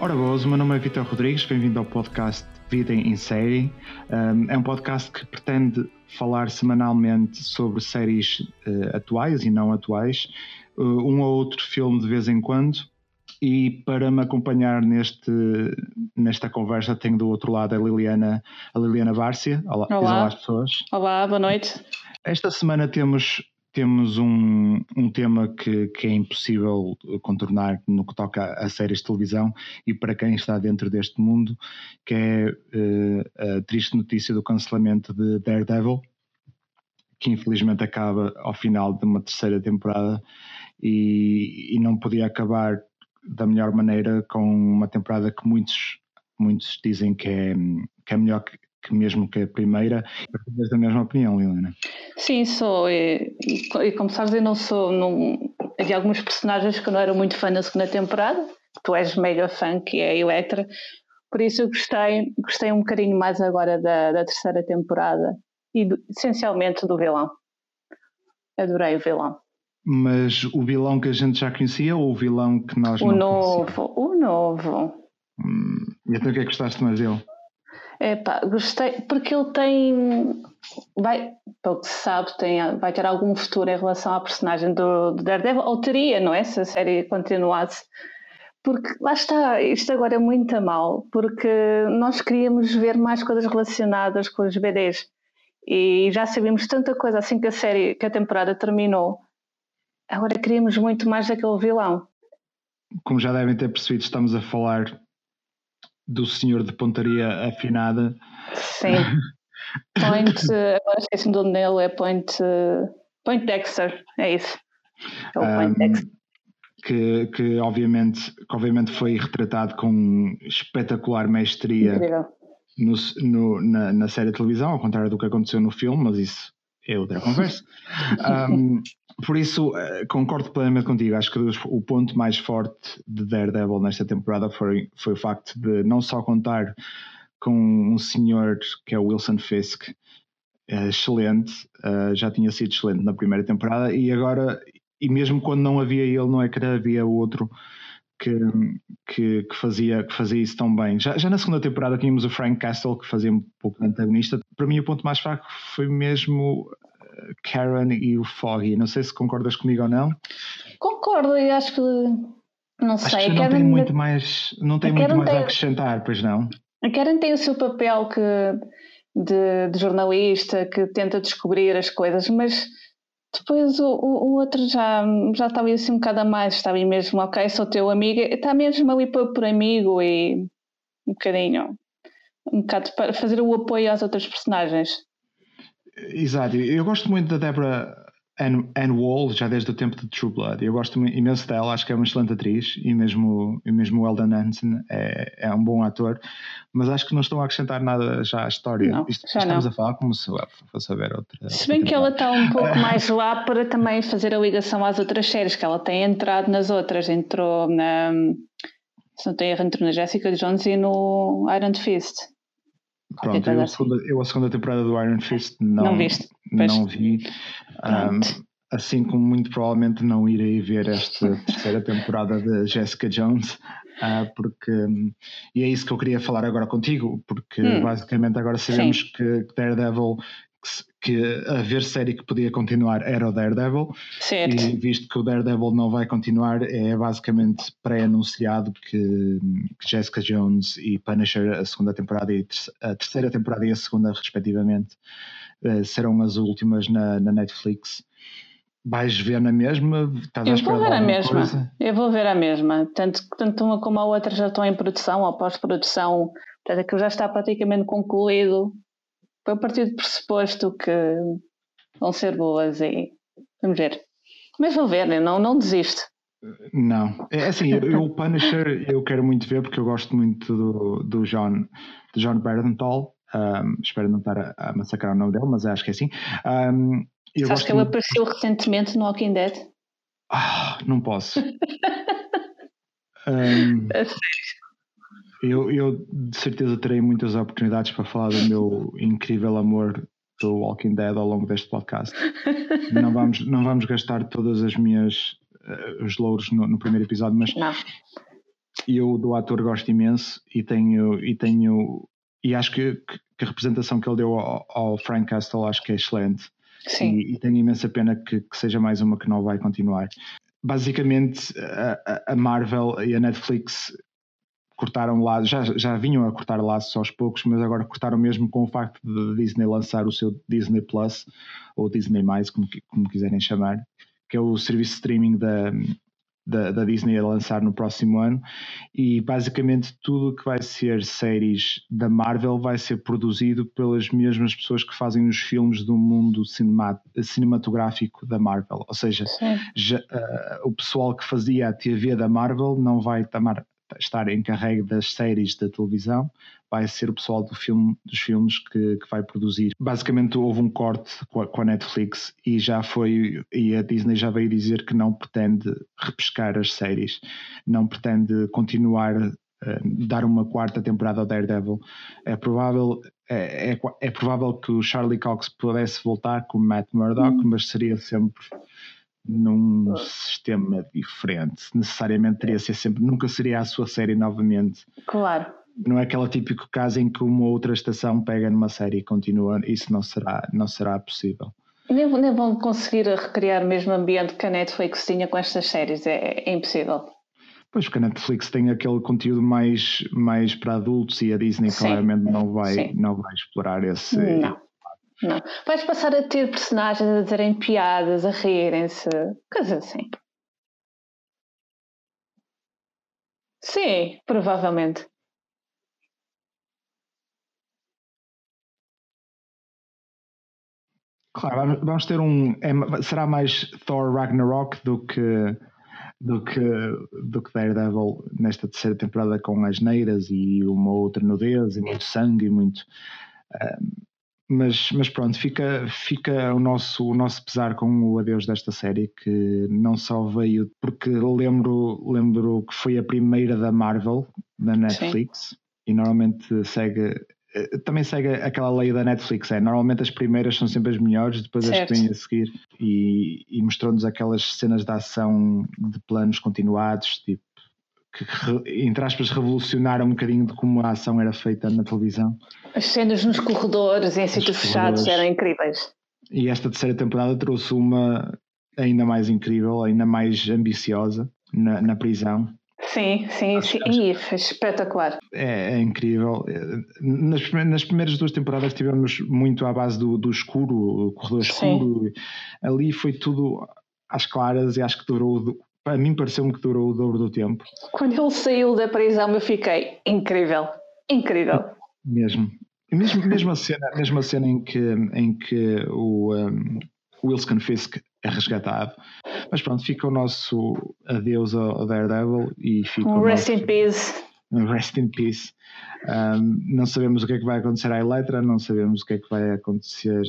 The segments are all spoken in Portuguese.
Ora boas, o meu nome é Vitor Rodrigues, bem-vindo ao podcast Vida em Série. Um, é um podcast que pretende falar semanalmente sobre séries uh, atuais e não atuais, uh, um ou outro filme de vez em quando. E para me acompanhar neste, nesta conversa tenho do outro lado a Liliana, a Liliana Bárcia. Olá, olá. olá às pessoas. Olá, boa noite. Esta semana temos temos um, um tema que, que, é impossível contornar no que toca a séries de televisão e para quem está dentro deste mundo, que é uh, a triste notícia do cancelamento de Daredevil, que infelizmente acaba ao final de uma terceira temporada e, e não podia acabar da melhor maneira com uma temporada que muitos, muitos dizem que é, que é melhor que, que mesmo que a primeira, partilhas da mesma opinião, Liliana? Sim, sou. E, e, como sabes, eu não sou. Não, havia alguns personagens que eu não era muito fã na segunda temporada. Tu és mega fã, que é a Electra. Por isso eu gostei, gostei um bocadinho mais agora da, da terceira temporada e do, essencialmente do vilão. Adorei o vilão. Mas o vilão que a gente já conhecia ou o vilão que nós o não novo, O novo, hum, E até o que é que gostaste mais dele? Epá, gostei, porque ele tem, vai, pelo que se sabe, tem, vai ter algum futuro em relação à personagem do, do Daredevil, ou teria, não é? Se a série continuasse. Porque lá está, isto agora é muito mal, porque nós queríamos ver mais coisas relacionadas com os BDs e já sabíamos tanta coisa assim que a série, que a temporada terminou. Agora queríamos muito mais daquele vilão. Como já devem ter percebido, estamos a falar do senhor de pontaria afinada. Sim. Point, agora esqueci-me do nome é Point, Point Dexter, é isso. É o Point um, Dexter. Que, que, obviamente, que obviamente foi retratado com espetacular mestria no, no, na, na série de televisão, ao contrário do que aconteceu no filme, mas isso é outra conversa. um, por isso, eh, concordo plenamente contigo. Acho que o ponto mais forte de Daredevil nesta temporada foi, foi o facto de não só contar com um senhor que é o Wilson Fisk, é excelente, uh, já tinha sido excelente na primeira temporada, e agora, e mesmo quando não havia ele, não é que havia outro que, que, que, fazia, que fazia isso tão bem. Já, já na segunda temporada tínhamos o Frank Castle, que fazia um pouco de antagonista. Para mim, o ponto mais fraco foi mesmo Karen e o Foggy. Não sei se concordas comigo ou não. Concordo, e acho que não acho sei. Que não tem muito mais, não tem muito mais tem, a acrescentar, pois não? A Karen tem o seu papel que, de, de jornalista que tenta descobrir as coisas, mas depois o, o, o, outro já, já estava assim um bocado a mais, estava aí mesmo, ok, sou teu amigo, está mesmo ali por, por amigo e um bocadinho, um bocado para fazer o apoio às outras personagens. Exato, eu gosto muito da Deborah Ann, Ann Wall, já desde o tempo de True Blood. Eu gosto imenso dela, acho que é uma excelente atriz e mesmo, e mesmo o Eldon Hansen é, é um bom ator, mas acho que não estão a acrescentar nada já à história. Não, Isto, já estamos não. a falar como se fosse haver outra. Se bem outra que ela está um pouco mais lá para também fazer a ligação às outras séries, que ela tem entrado nas outras, entrou na. Se não tenho erro, entrou na Jessica Jones e no Iron Fist. Pronto, eu a, segunda, eu a, segunda, temporada do Iron Fist não, não, viste, não vi. Um, assim como muito provavelmente não irei ver esta terceira temporada de Jessica Jones, uh, porque e é isso que eu queria falar agora contigo, porque hum. basicamente agora sabemos Sim. que Daredevil que a ver série que podia continuar era o Daredevil certo. e visto que o Daredevil não vai continuar é basicamente pré-anunciado que, que, Jessica Jones e Punisher a segunda temporada e a terceira temporada e a segunda respectivamente uh, serão as últimas na, na, Netflix vais ver na mesma? Estás eu vou ver a mesma coisa? eu vou ver a mesma tanto, tanto uma como a outra já estão em produção ou pós-produção portanto aquilo já está praticamente concluído a partir do pressuposto que vão ser boas e vamos ver. Mas vou ver, né? não, não desisto. Não, é assim, eu, o Punisher eu quero muito ver porque eu gosto muito do, do John, do John Bernthal. Um, espero não estar a, a, massacrar o nome dele, mas acho que é assim. Um, eu Sabes que ele muito... apareceu recentemente no Walking Dead? Ah, não posso. um, eu, eu de certeza terei muitas oportunidades para falar do meu incrível amor do Walking Dead ao longo deste podcast. não, vamos, não vamos gastar todas as minhas uh, os louros no, no, primeiro episódio, mas não. eu do ator gosto imenso e tenho e tenho e acho que, que a representação que ele deu ao, ao, Frank Castle acho que é excelente. Sim. E, e tenho imensa pena que, que, seja mais uma que não vai continuar. Basicamente, a, a Marvel e a Netflix cortaram lá, já, já vinham a cortar laços aos poucos, mas agora cortaram mesmo com o facto de Disney lançar o seu Disney Plus, ou Disney+, como, como quiserem chamar, que é o serviço de streaming da, da, da, Disney a lançar no próximo ano. E basicamente tudo que vai ser séries da Marvel vai ser produzido pelas mesmas pessoas que fazem os filmes do mundo cinematográfico da Marvel, ou seja, já, uh, o pessoal que fazia a TV da Marvel não vai tomar, estar encarregue das séries da televisão, vai ser o pessoal do filme, dos filmes que, que vai produzir. Basicamente houve um corte com a, com a, Netflix e já foi e a Disney já veio dizer que não pretende repescar as séries, não pretende continuar Uh, dar uma quarta temporada ao Daredevil. É provável, é, é, é, provável que o Charlie Cox pudesse voltar com o Matt Murdock, hum. mas seria sempre num sistema diferente. Necessariamente teria ser sempre, nunca seria a sua série novamente. Claro. Não é aquele típico caso em que uma outra estação pega numa série e continua, isso não será, não será possível. Nem, nem vão conseguir recriar o mesmo ambiente que a Netflix tinha com estas séries, é, é impossível. Pois, porque a Netflix tem aquele conteúdo mais, mais para adultos e a Disney Sim. claramente não vai, não vai explorar esse, não. Não. Vais passar a ter personagens a dizerem piadas, a rirem-se, coisas assim. Sim, provavelmente. Claro, vamos ter um. É, será mais Thor Ragnarok do que, do que, do que Daredevil nesta terceira temporada com as neiras e uma outra nudez e muito sangue e muito. Um, mas, mas pronto, fica, fica o, nosso, o nosso pesar com o adeus desta série, que não só veio, porque lembro, lembro que foi a primeira da Marvel, da Netflix, Sim. e normalmente segue. Eh, também segue aquela lei da Netflix, é normalmente as primeiras são sempre as melhores, depois certo. as que vêm a seguir e, e mostrou-nos aquelas cenas de ação de planos continuados, tipo que, entre aspas, revolucionaram um bocadinho de como a ação era feita na televisão. As cenas nos corredores, em sítios fechados, eram incríveis. E esta terceira temporada trouxe uma ainda mais incrível, ainda mais ambiciosa na, na prisão. Sim, sim, acho, sim. Acho, foi espetacular. É, é, incrível. Nas, nas primeiras duas temporadas tivemos muito à base do, do escuro, o corredor escuro. Sim. Ali foi tudo às claras e acho que durou a mim pareceu-me que durou o dobro do tempo. Quando ele saiu da prisão, eu fiquei incrível, incrível. Mesmo. Mesmo, mesmo, a, cena, mesmo a cena em que, em que o um, Wilson Fisk é resgatado. Mas pronto, fica o nosso adeus ao Daredevil e fica um rest nosso, in peace. Rest in peace. Um, não sabemos o que é que vai acontecer à Eletra, não sabemos o que é que vai acontecer.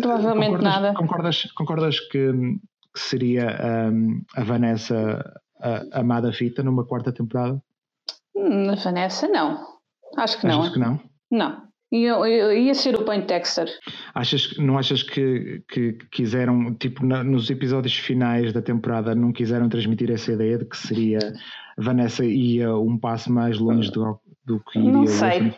Provavelmente concordas, nada. Concordas, concordas que que seria um, a Vanessa a, amada fita numa quarta temporada? Hum, a Vanessa não. Acho que não. que não? Não. Ia, ia ser o Point Dexter. Achas, não achas que, que quiseram, tipo, na, nos episódios finais da temporada, não quiseram transmitir essa ideia de que seria Vanessa ia um passo mais longe do, do que iria Não sei.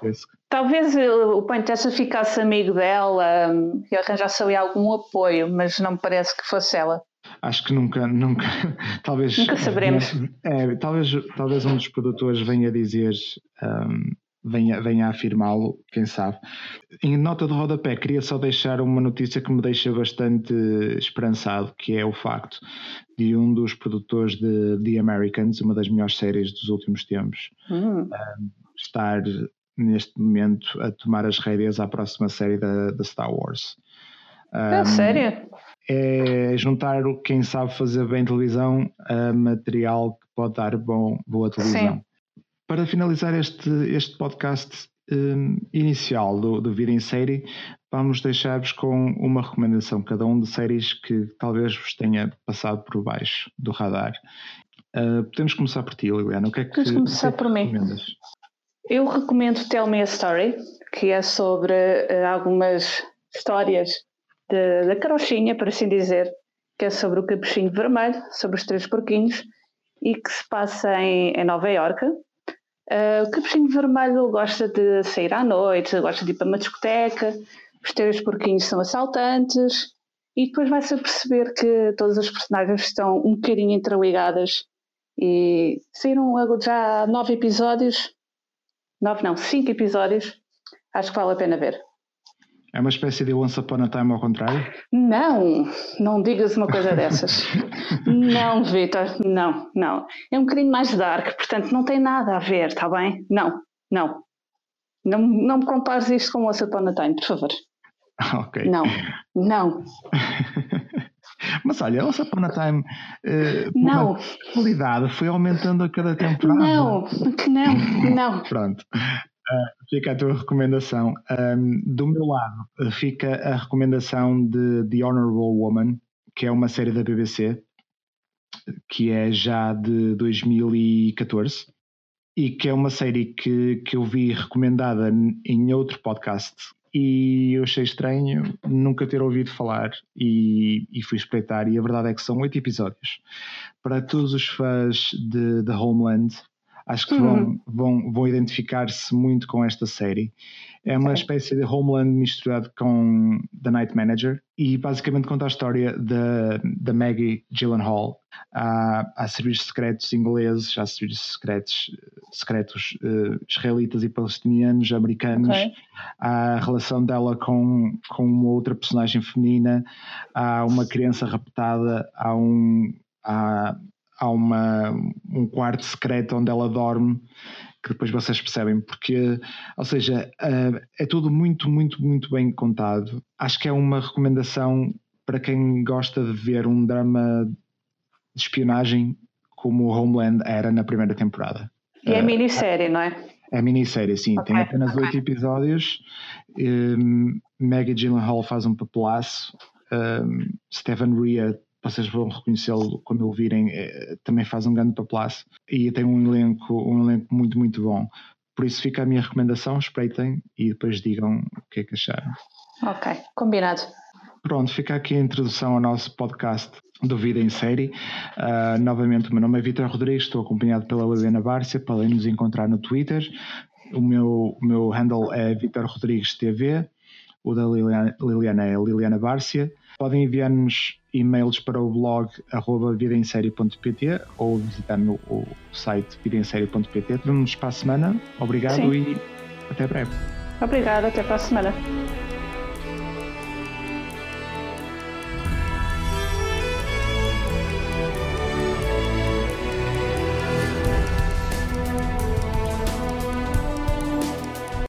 Talvez o Point Dexter ficasse amigo dela hum, e arranjasse ali algum apoio, mas não me parece que fosse ela acho que nunca, nunca, talvez. Nunca saberemos. É, talvez, talvez um dos produtores venha dizer, um, venha, venha a afirmá-lo, quem sabe. Em nota de rodapé, queria só deixar uma notícia que me deixa bastante esperançado, que é o facto de um dos produtores de The Americans, uma das melhores séries dos últimos tempos, hum. um, estar neste momento a tomar as rédeas à próxima série da, da Star Wars. É um, sério? É juntar quem sabe fazer bem televisão a material que pode dar bom, boa televisão. Sim. Para finalizar este, este podcast um, inicial do, do Vida em Série, vamos deixar-vos com uma recomendação, cada um de séries que talvez vos tenha passado por baixo do radar. Uh, podemos começar por ti, Liliana. O que é que, Podemos começar que por mim. Eu recomendo Tell Me a Story, que é sobre uh, algumas histórias da carochinha, por assim dizer, que é sobre o capuchinho vermelho, sobre os três porquinhos, e que se passa em, em Nova Iorque. Uh, o Capuchinho Vermelho gosta de sair à noite, gosta de ir para uma discoteca, os três porquinhos são assaltantes, e depois vai-se perceber que todas as personagens estão um bocadinho interligadas. E saíram já nove episódios, nove não, cinco episódios, acho que vale a pena ver. É uma espécie de Once Upon a Time ao contrário? Não, não digas uma coisa dessas. não, Vitor, não, não. É um bocadinho mais dark, portanto não tem nada a ver, está bem? Não, não. Não, não me compares isto com Once Upon a Time, por favor. Ok. Não, não. Mas olha, Once Upon a Time, uh, não. qualidade foi aumentando a cada temporada. Não, não, não. Pronto. Uh, fica a tua recomendação. Um, do meu lado, fica a recomendação de The Honorable Woman, que é uma série da BBC, que é já de 2014 e que é uma série que, que eu vi recomendada em outro podcast e eu achei estranho nunca ter ouvido falar e, e, fui espreitar e a verdade é que são oito episódios para todos os fãs de, de Homeland acho que uhum. vão, vão, vão identificar-se muito com esta série. É uma espécie de Homeland misturado com The Night Manager e basicamente conta a história da, da Maggie Gyllenhaal. Há, há serviços secretos ingleses, há serviços secretos, secretos uh, israelitas e palestinianos, americanos. Okay. Há a relação dela com, com uma outra personagem feminina. Há uma criança raptada. Há um. Há, há uma, um quarto secreto onde ela dorme que depois vocês percebem, porque, ou seja, uh, é tudo muito, muito, muito bem contado. Acho que é uma recomendação para quem gosta de ver um drama de espionagem como o Homeland era na primeira temporada. E é uh, minissérie, não é? É minissérie, sim. Okay, Tem apenas oito okay. episódios. Um, Maggie Gyllenhaal faz um papelaço. Um, Stephen Rea vocês vão reconhecê-lo quando o virem, é, também faz um grande papelaço e tem um elenco, um elenco muito, muito bom. Por isso fica a minha recomendação, espreitem e depois digam o que é que acharam. Ok, combinado. Pronto, fica aqui a introdução ao nosso podcast do Vida em Série. Uh, novamente, o meu nome é Vitor Rodrigues, estou acompanhado pela Liliana Bárcia, podem nos encontrar no Twitter. O meu, o meu handle é Vitor Rodrigues TV, o da Liliana, Liliana é Liliana Bárcia. Podem enviar-nos e-mails para o blog arroba vidaemsérie.pt ou visitar no o site vidaemsérie.pt. Vemos para a semana. Obrigado Sim. e até breve. Obrigada, até para a semana.